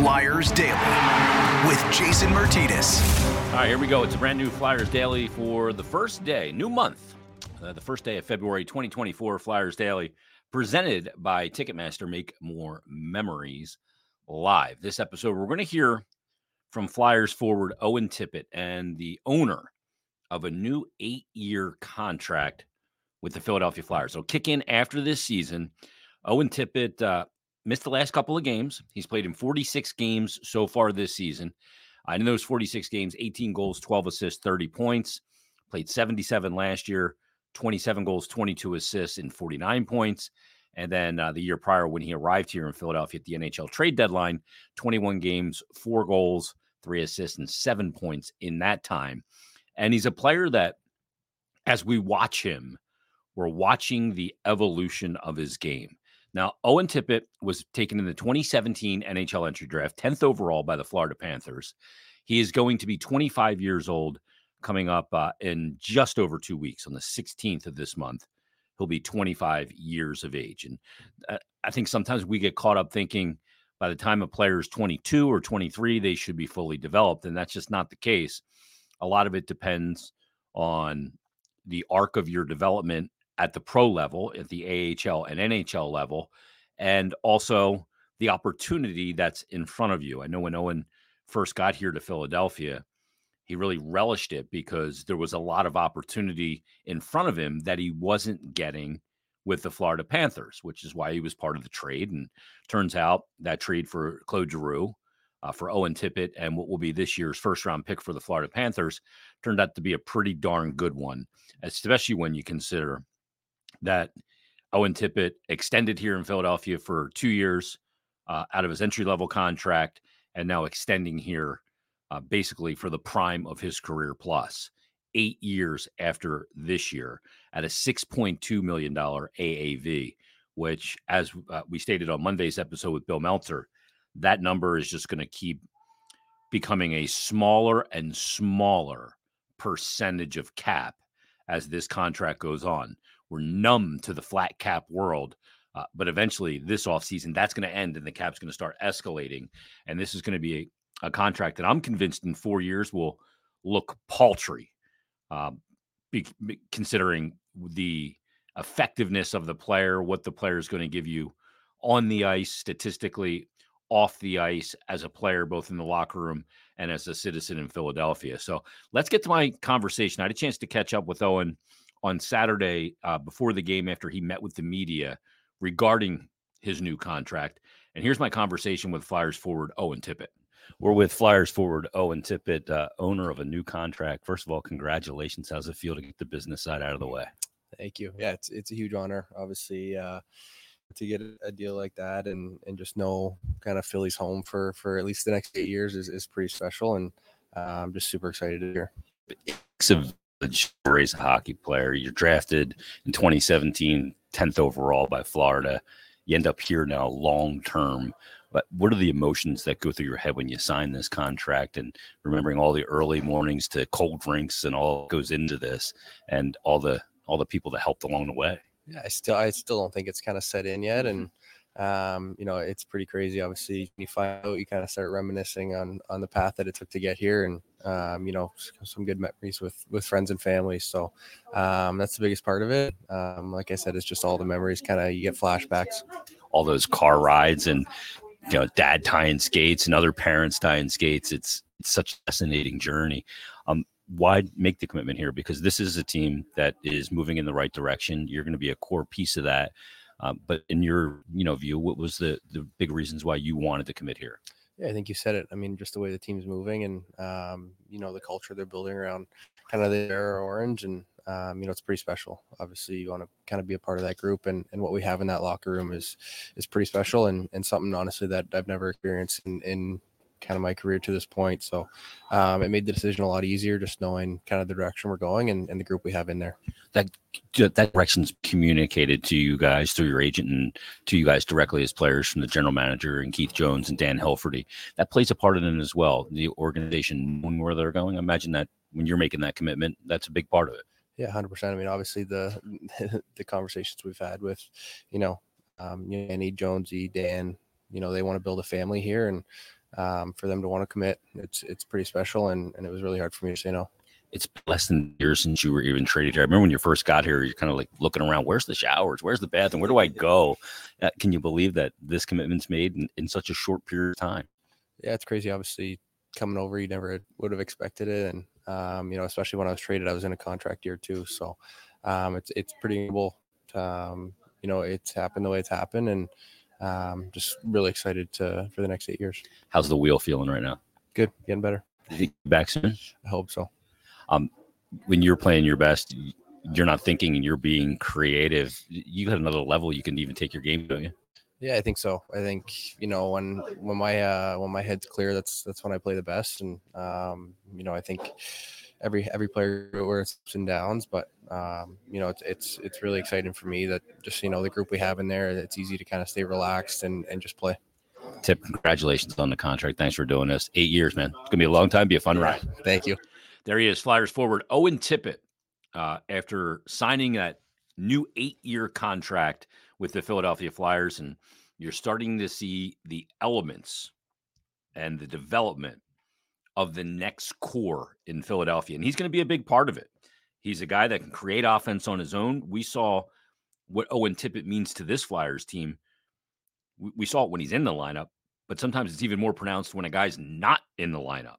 Flyers Daily with Jason Myrtetus. All right, here we go. It's a brand new Flyers Daily for the first day, new month, uh, the first day of February 2024. Flyers Daily presented by Ticketmaster. Make more memories live. This episode, we're going to hear from Flyers forward Owen Tippett and the owner of a new eight year contract with the Philadelphia Flyers. So kick in after this season. Owen Tippett uh, missed the last couple of games. He's played in 46 games so far this season. Uh, in those 46 games, 18 goals, 12 assists, 30 points. Played 77 last year, 27 goals, 22 assists, and 49 points. And then uh, the year prior, when he arrived here in Philadelphia at the NHL trade deadline, 21 games, four goals, three assists, and seven points in that time. And he's a player that, as we watch him, we're watching the evolution of his game. Now, Owen Tippett was taken in the 2017 NHL entry draft, 10th overall by the Florida Panthers. He is going to be 25 years old coming up uh, in just over two weeks on the 16th of this month. He'll be 25 years of age. And uh, I think sometimes we get caught up thinking by the time a player is 22 or 23, they should be fully developed. And that's just not the case. A lot of it depends on the arc of your development at the pro level, at the AHL and NHL level, and also the opportunity that's in front of you. I know when Owen first got here to Philadelphia, he really relished it because there was a lot of opportunity in front of him that he wasn't getting with the Florida Panthers, which is why he was part of the trade. And turns out that trade for Claude Giroux, uh, for Owen Tippett, and what will be this year's first round pick for the Florida Panthers turned out to be a pretty darn good one, especially when you consider that Owen Tippett extended here in Philadelphia for two years uh, out of his entry level contract and now extending here uh, basically for the prime of his career plus eight years after this year at a $6.2 million AAV, which, as uh, we stated on Monday's episode with Bill Meltzer, that number is just going to keep becoming a smaller and smaller percentage of cap as this contract goes on. We're numb to the flat cap world. Uh, but eventually, this offseason, that's going to end and the cap's going to start escalating. And this is going to be a, a, contract that I'm convinced in four years will look paltry, uh, be, be considering the effectiveness of the player, what the player is going to give you on the ice, statistically, off the ice as a player, both in the locker room and as a citizen in Philadelphia. So let's get to my conversation. I had a chance to catch up with Owen on Saturday uh, before the game after he met with the media regarding his new contract. And here's my conversation with Flyers forward Owen Tippett. We're with Flyers forward Owen Tippett, uh, owner of a new contract. First of all, congratulations. How's it feel to get the business side out of the way? Thank you. Yeah, it's it's a huge honor, obviously, uh, to get a deal like that and and just know kind of Philly's home for for at least the next eight years is, is pretty special. And uh, I'm just super excited to hear. It's a raise a hockey player. You're drafted in 2017, 10th overall by Florida. You end up here now long term. But what are the emotions that go through your head when you sign this contract and remembering all the early mornings to cold drinks and all goes into this and all the all the people that helped along the way? Yeah, I still I still don't think it's kind of set in yet. And um, you know, it's pretty crazy. Obviously, you find out, you kind of start reminiscing on on the path that it took to get here, and um, you know, some good memories with with friends and family. So um, that's the biggest part of it. Um, like I said, it's just all the memories. Kind of you get flashbacks. All those car rides and you know, dad tying skates and other parents tying skates. It's it's such a fascinating journey. Um, why make the commitment here? Because this is a team that is moving in the right direction. You're going to be a core piece of that. Um, but in your you know view, what was the the big reasons why you wanted to commit here? Yeah, I think you said it. I mean, just the way the team's moving and um, you know the culture they're building around kind of the orange, and um, you know it's pretty special. Obviously, you want to kind of be a part of that group, and and what we have in that locker room is is pretty special, and and something honestly that I've never experienced in in kind of my career to this point. So um, it made the decision a lot easier just knowing kind of the direction we're going and, and the group we have in there. That that direction's communicated to you guys through your agent and to you guys directly as players from the general manager and Keith Jones and Dan Hilferty. That plays a part in it as well. The organization knowing where they're going. I imagine that when you're making that commitment, that's a big part of it. Yeah, hundred percent. I mean, obviously the the conversations we've had with, you know, um, Annie Jonesy, Dan, you know, they want to build a family here, and um, for them to want to commit, it's it's pretty special, and, and it was really hard for me to say no. It's less than a year since you were even traded here. I remember when you first got here, you're kind of like looking around. Where's the showers? Where's the bathroom? Where do I go? Uh, can you believe that this commitment's made in, in such a short period of time? Yeah, it's crazy. Obviously, coming over, you never would have expected it, and um, you know, especially when I was traded, I was in a contract year too. So um, it's it's pretty cool. Um, you know, it's happened the way it's happened, and um, just really excited to for the next eight years. How's the wheel feeling right now? Good, getting better. Back soon? I hope so. Um, when you're playing your best, you're not thinking and you're being creative. You got another level you can even take your game, don't you? Yeah, I think so. I think you know when when my uh, when my head's clear, that's that's when I play the best, and um, you know I think every every player where it's ups and downs, but um, you know it's it's it's really exciting for me that just you know the group we have in there. It's easy to kind of stay relaxed and and just play. Tip, congratulations on the contract. Thanks for doing this. Eight years, man. It's gonna be a long time. Be a fun ride. Thank you. There he is, Flyers forward Owen Tippett. Uh, after signing that new eight-year contract with the Philadelphia Flyers, and you're starting to see the elements and the development of the next core in Philadelphia. And he's going to be a big part of it. He's a guy that can create offense on his own. We saw what Owen Tippett means to this Flyers team. We, we saw it when he's in the lineup, but sometimes it's even more pronounced when a guy's not in the lineup.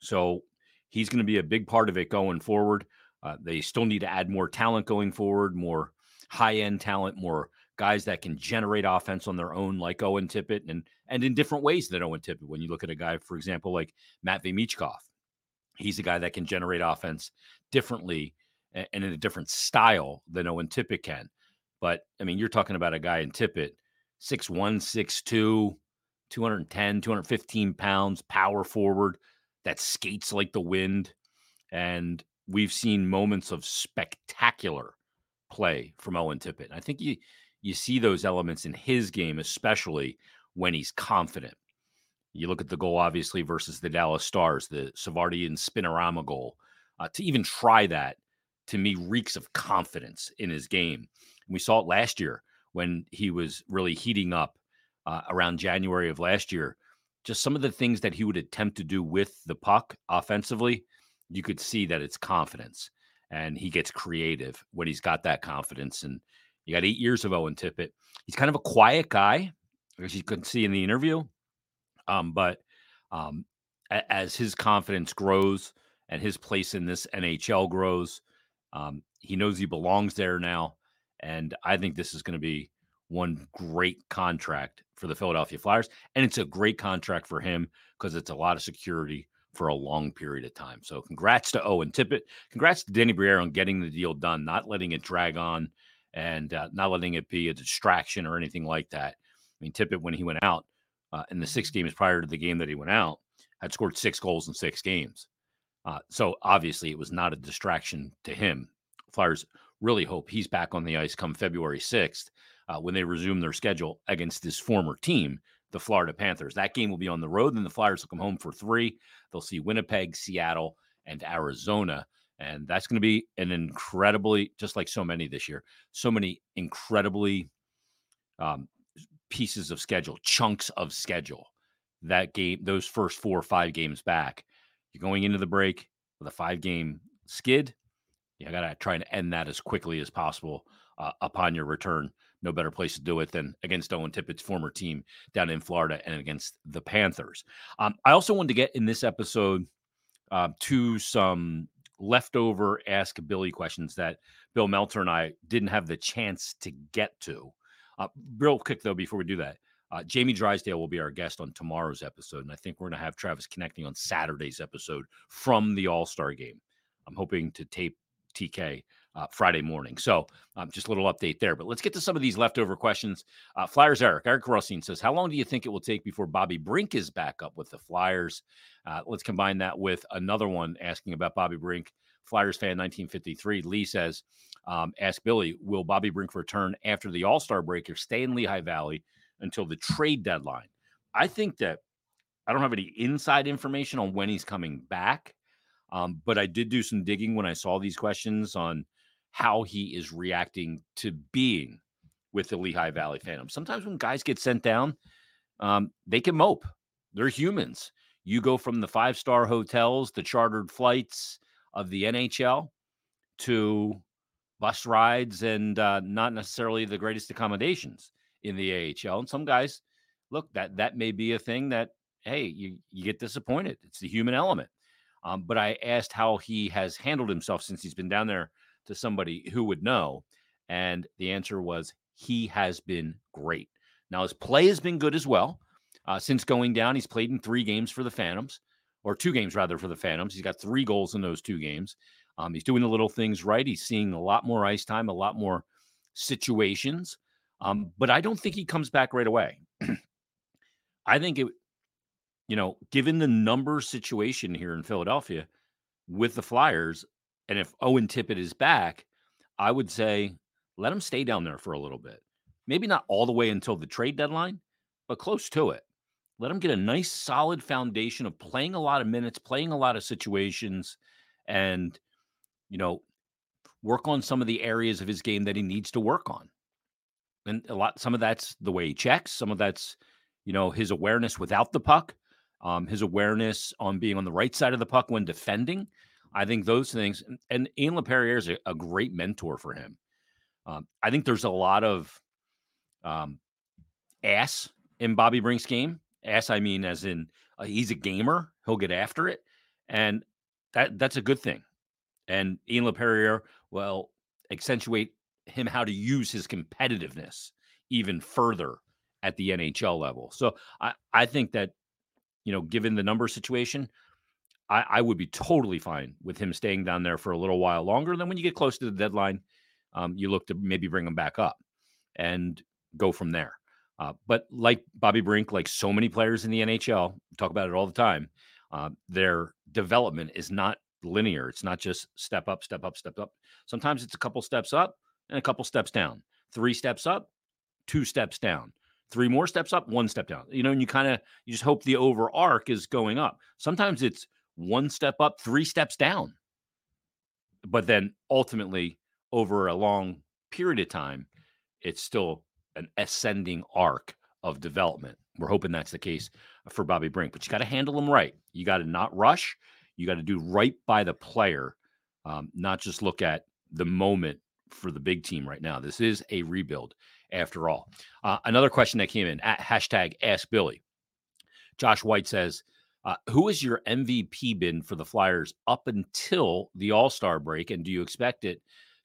So he's going to be a big part of it going forward. Uh, they still need to add more talent going forward, more high end talent, more guys that can generate offense on their own, like Owen Tippett, and and in different ways than Owen Tippett. When you look at a guy, for example, like Matt Michkov, he's a guy that can generate offense differently and in a different style than Owen Tippett can. But I mean, you're talking about a guy in Tippett, 6'1, 6'2, 210, 215 pounds, power forward that skates like the wind. And we've seen moments of spectacular play from Owen Tippett. I think you you see those elements in his game, especially when he's confident. You look at the goal, obviously, versus the Dallas Stars, the Savardi and Spinorama goal. Uh, to even try that, to me, reeks of confidence in his game. And we saw it last year when he was really heating up uh, around January of last year. Just some of the things that he would attempt to do with the puck offensively, you could see that it's confidence. And he gets creative when he's got that confidence. And you got eight years of Owen Tippett. He's kind of a quiet guy, as you can see in the interview. Um, but um, a- as his confidence grows and his place in this NHL grows, um, he knows he belongs there now. And I think this is going to be one great contract for the Philadelphia Flyers. And it's a great contract for him because it's a lot of security for a long period of time. So congrats to Owen Tippett. Congrats to Danny Briere on getting the deal done, not letting it drag on and uh, not letting it be a distraction or anything like that. I mean, Tippett, when he went out uh, in the six Mm-hmm. games prior to the game that he went out, had scored six goals in six games. Uh, so obviously, it was not a distraction to him. Flyers really hope he's back on the ice come February 6th uh, when they resume their schedule against his former team, the Florida Panthers. That game will be on the road. Then the Flyers will come home for three. They'll see Winnipeg, Seattle, and Arizona. And that's going to be an incredibly, just like so many this year, so many incredibly um, pieces of schedule, chunks of schedule. That game, those first four or five games back, you're going into the break with a five game skid. You got to try and end that as quickly as possible uh, upon your return. No better place to do it than against Owen Tippett's former team down in Florida and against the Panthers. Um, I also wanted to get in this episode uh, to some leftover Ask Billy questions that Bill Meltzer and I didn't have the chance to get to. Uh, real quick, though, before we do that, uh, Jamie Drysdale will be our guest on tomorrow's episode. And I think we're going to have Travis Konecny on Saturday's episode from the All Star game. I'm hoping to tape TK uh, Friday morning. So um, just a little update there. But let's get to some of these leftover questions. Uh, Flyers Eric, Eric Rossine says, How long do you think it will take before Bobby Brink is back up with the Flyers? Uh, let's combine that with another one asking about Bobby Brink. Flyers fan 1953. Lee says, um, Ask Billy, will Bobby Brink return after the All Star break or stay in Lehigh Valley until the trade deadline? I think that I don't have any inside information on when he's coming back. Um, but I did do some digging when I saw these questions on how he is reacting to being with the Lehigh Valley Phantom. Sometimes when guys get sent down, um, they can mope. they're humans. You go from the five star hotels, the chartered flights of the NHL to bus rides and uh, not necessarily the greatest accommodations in the AHL. And some guys, look, that that may be a thing that hey, you you get disappointed. It's the human element. Um, but I asked how he has handled himself since he's been down there to somebody who would know, and the answer was he has been great. Now his play has been good as well. Uh, since going down, he's played in three games for the Phantoms, or two games rather for the Phantoms. He's got three goals in those two games. Um, he's doing the little things right. He's seeing a lot more ice time, a lot more situations. Um, but I don't think he comes back right away. I think it, you know, given the number situation here in Philadelphia with the Flyers, and if Owen Tippett is back, I would say let him stay down there for a little bit. Maybe not all the way until the trade deadline, but close to it. Let him get a nice solid foundation of playing a lot of minutes, playing a lot of situations, and you know, work on some of the areas of his game that he needs to work on. And a lot, some of that's the way he checks, some of that's, you know, his awareness without the puck, um, his awareness on being on the right side of the puck when defending. I think those things, and, Ian LaPerriere is a, a, great mentor for him. Um, I think there's a lot of um, ass in Bobby Brink's game. Ass, I mean, as in uh, he's a gamer, he'll get after it, and that that's a good thing. And Ian LaPerriere will accentuate him how to use his competitiveness even further at the NHL level. So I, I think that, you know, given the number situation, I, I would be totally fine with him staying down there for a little while longer. Then when you get close to the deadline, um, you look to maybe bring him back up and go from there. Uh, but like Bobby Brink, like so many players in the NHL, talk about it all the time, uh, their development is not linear. It's not just step up, step up, step up. Sometimes it's a couple steps up and a couple steps down. Three steps up, two steps down. Three more steps up, one step down. You know, and you kind of you just hope the over arc is going up. Sometimes it's one step up, three steps down. But then ultimately, over a long period of time, it's still an ascending arc of development. We're hoping that's the case for Bobby Brink, but you got to handle them right. You got to not rush. You got to do right by the player, um, not just look at the moment for the big team right now. This is a rebuild after all. Uh, another question that came in at hashtag Ask Billy. Josh White says, uh, "Who is your MVP been for the Flyers up until the All Star break, and do you expect it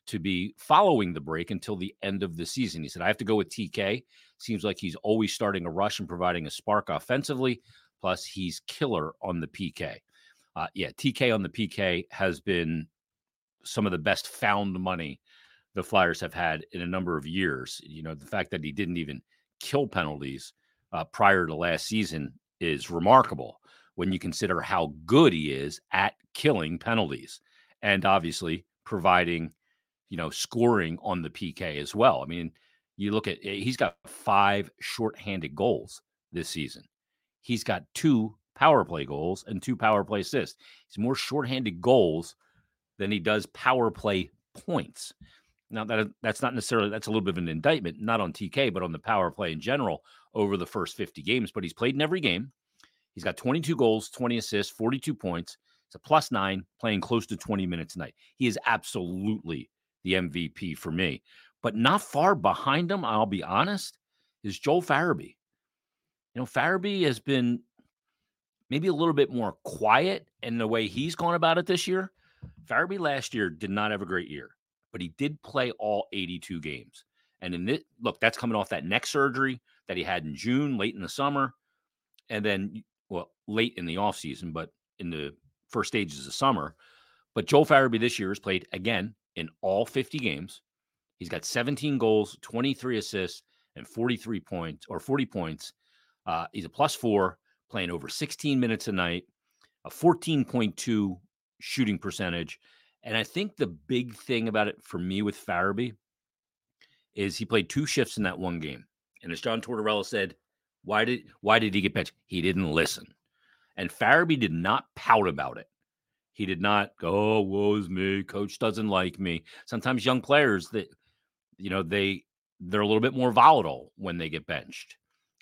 to be following the break until the end of the season?" He said, "I have to go with TK. Seems like he's always starting a rush and providing a spark offensively. Plus, he's killer on the PK." Uh, yeah, TK on the PK has been some of the best found money the Flyers have had in a number of years. You know, the fact that he didn't even kill penalties uh, prior to last season is remarkable when you consider how good he is at killing penalties and obviously providing, you know, scoring on the PK as well. I mean, you look at eh, he's got five shorthanded goals this season. He's got two power play goals and two power play assists. He's more shorthanded goals than he does power play points. Now that that's not necessarily that's a little bit of an indictment, not on TK, but on the power play in general over the first 50 games. But he's played in every game. He's got 22 goals, 20 assists, 42 points. It's a plus nine, playing close to 20 minutes a night. He is absolutely the MVP for me. But not far behind him, I'll be honest, is Joel Farabee. You know, Farabee has been maybe a little bit more quiet in the way he's gone about it this year. Farabee last year did not have a great year, but he did play all 82 games. And in this, look, that's coming off that neck surgery that he had in June, late in the summer, and then, well, late in the offseason, but in the first stages of summer. But Joel Farabee this year has played again in all 50 games. He's got 17 goals, 23 assists, and 43 points or 40 points. Uh, he's a plus four playing over 16 minutes a night, a 14.2 shooting percentage. And I think the big thing about it for me with Farabee is he played two shifts in that one game. And as John Tortorella said, why did why did he get benched? He didn't listen. And Farabee did not pout about it. He did not go, oh, woe's me, coach doesn't like me. Sometimes young players that you know, they they're a little bit more volatile when they get benched.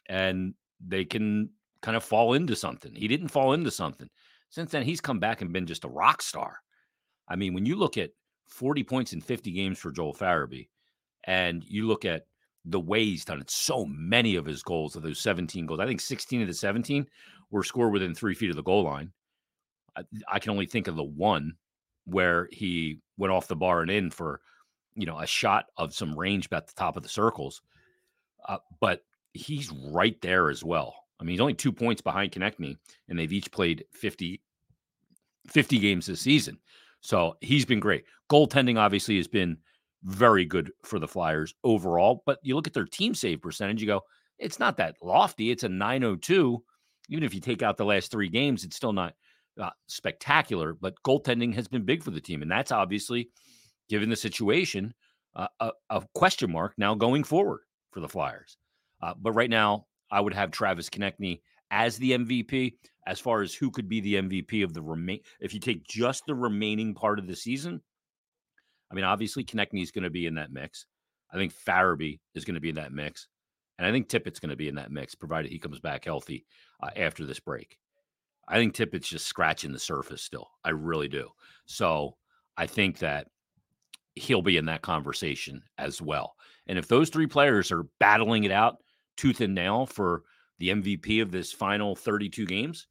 And they can kind of fall into something. He didn't fall into something. Since then, he's come back and been just a rock star. I mean, when you look at 40 points in 50 games for Joel Farabee, and you look at the way he's done it, so many of his goals, of those 17 goals, I think 16 of the 17 were scored within three feet of the goal line. I, I can only think of the one where he went off the bar and in for, you know, a shot of some range at the top of the circles. Uh, but he's right there as well. I mean, he's only two points behind Konecny, and they've each played 50, 50 games this season. So he's been great. Goaltending obviously has been very good for the Flyers overall, but you look at their team save percentage, you go, it's not that lofty. It's a 902. Even if you take out the last three games, it's still not uh, spectacular, but goaltending has been big for the team. And that's obviously, given the situation, uh, a, a, question mark now going forward for the Flyers. Uh, but right now, I would have Travis Konecny as the MVP. As far as who could be the MVP of the remain, if you take just the remaining part of the season, I mean, obviously Konecny is going to be in that mix. I think Farabee is going to be in that mix, and I think Tippett's going to be in that mix, provided he comes back healthy uh, after this break. I think Tippett's just scratching the surface still. I really do. So I think that he'll be in that conversation as well. And if those three players are battling it out tooth and nail for the MVP of this final 32 games,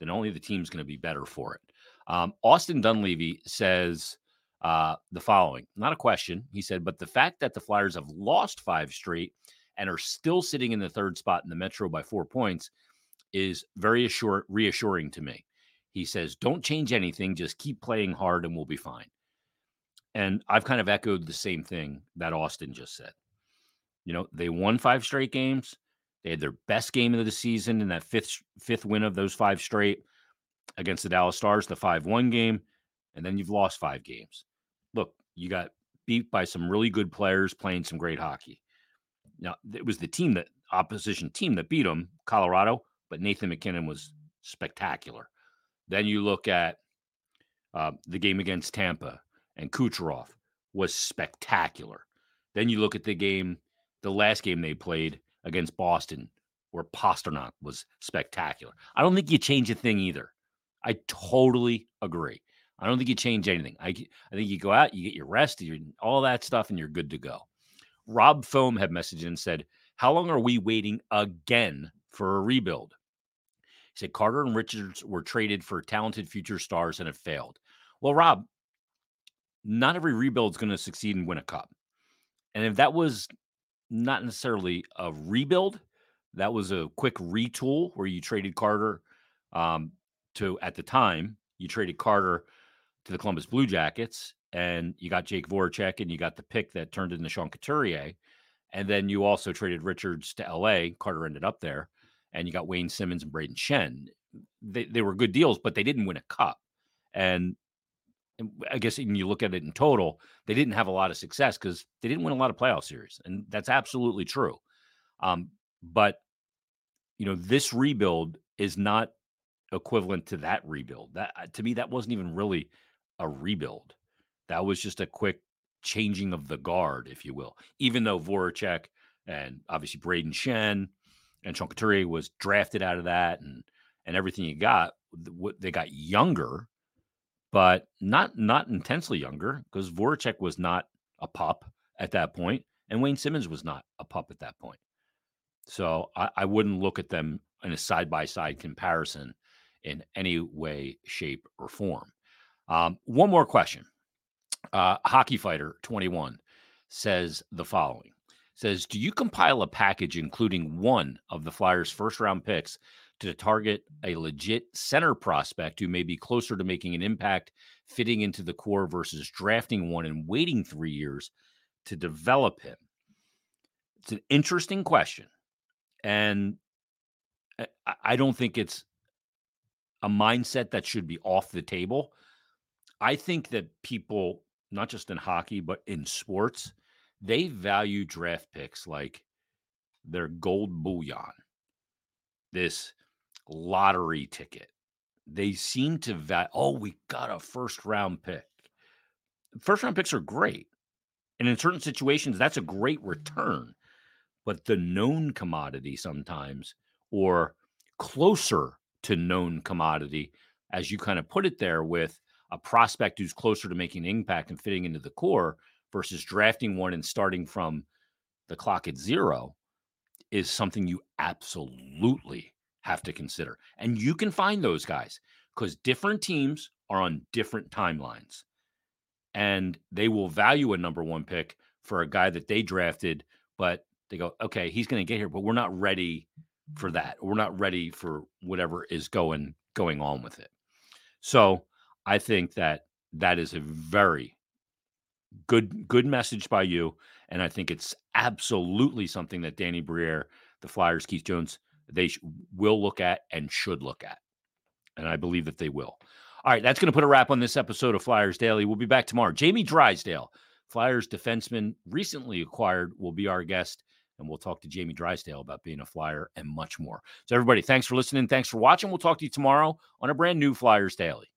then only the team's going to be better for it. Um, Austin Dunleavy says uh, the following not a question. He said, but the fact that the Flyers have lost five straight and are still sitting in the third spot in the Metro by four points is very assure- reassuring to me. He says, Don't change anything, just keep playing hard and we'll be fine. And I've kind of echoed the same thing that Austin just said. You know, they won five straight games. They had their best game of the season in that fifth fifth win of those five straight against the Dallas Stars, the 5-1 game, and then you've lost five games. Look, you got beat by some really good players playing some great hockey. Now, it was the team that opposition team that beat them, Colorado but Nathan MacKinnon was spectacular. Then you look at uh, the game against Tampa, and Kucherov was spectacular. Then you look at the game, the last game they played against Boston, where Pastrnak was spectacular. I don't think you change a thing either. I totally agree. I don't think you change anything. I, I think you go out, you get your rest, you all that stuff, and you're good to go. Rob Foam had messaged and said, How long are we waiting again for a rebuild? He said Carter and Richards were traded for talented future stars and have failed. Well, Rob, not every rebuild is going to succeed and win a cup. And if that was not necessarily a rebuild, that was a quick retool where you traded Carter um, to, at the time, you traded Carter to the Columbus Blue Jackets and you got Jake Voracek and you got the pick that turned into Sean Couturier. And then you also traded Richards to LA. Carter ended up there and you got Wayne Simmonds and Brayden Schenn. They they were good deals, but they didn't win a cup. And, I guess when you look at it in total, they didn't have a lot of success because they didn't win a lot of playoff series, and that's absolutely true. Um, but you know, this rebuild is not equivalent to that rebuild. That uh, to me, that wasn't even really a rebuild. That was just a quick changing of the guard, if you will. Even though Voracek and obviously Brayden Schenn and Couturier was drafted out of that, and and everything you got, they got younger, but not not intensely younger because Voracek was not a pup at that point, and Wayne Simmonds was not a pup at that point. So I, I wouldn't look at them in a side by side comparison in any way, shape, or form. Um, one more question. Uh, Hockey Fighter 21 says the following says, Do you compile a package including one of the Flyers' first round picks to target a legit center prospect who may be closer to making an impact fitting into the core versus drafting one and waiting three years to develop him? It's an interesting question. And I don't think it's a mindset that should be off the table. I think that people, not just in hockey, but in sports, they value draft picks like their gold bullion, this lottery ticket. They seem to value, oh, we got a first round pick. First round picks are great. And in certain situations, that's a great return. But the known commodity sometimes, or closer to known commodity, as you kind of put it there, with a prospect who's closer to making an impact and fitting into the core versus drafting one and starting from the clock at zero is something you absolutely have to consider. And you can find those guys because different teams are on different timelines and they will value a number one pick for a guy that they drafted, but they go, okay, he's going to get here, but we're not ready for that. We're not ready for whatever is going going on with it. So I think that that is a very good good message by you, and I think it's absolutely something that Danny Briere, the Flyers, Keith Jones, they sh- will look at and should look at, and I believe that they will. All right, that's going to put a wrap on this episode of Flyers Daily. We'll be back tomorrow. Jamie Drysdale, Flyers defenseman, recently acquired, will be our guest, and we'll talk to Jamie Drysdale about being a Flyer and much more. So, everybody, thanks for listening. Thanks for watching. We'll talk to you tomorrow on a brand new Flyers Daily.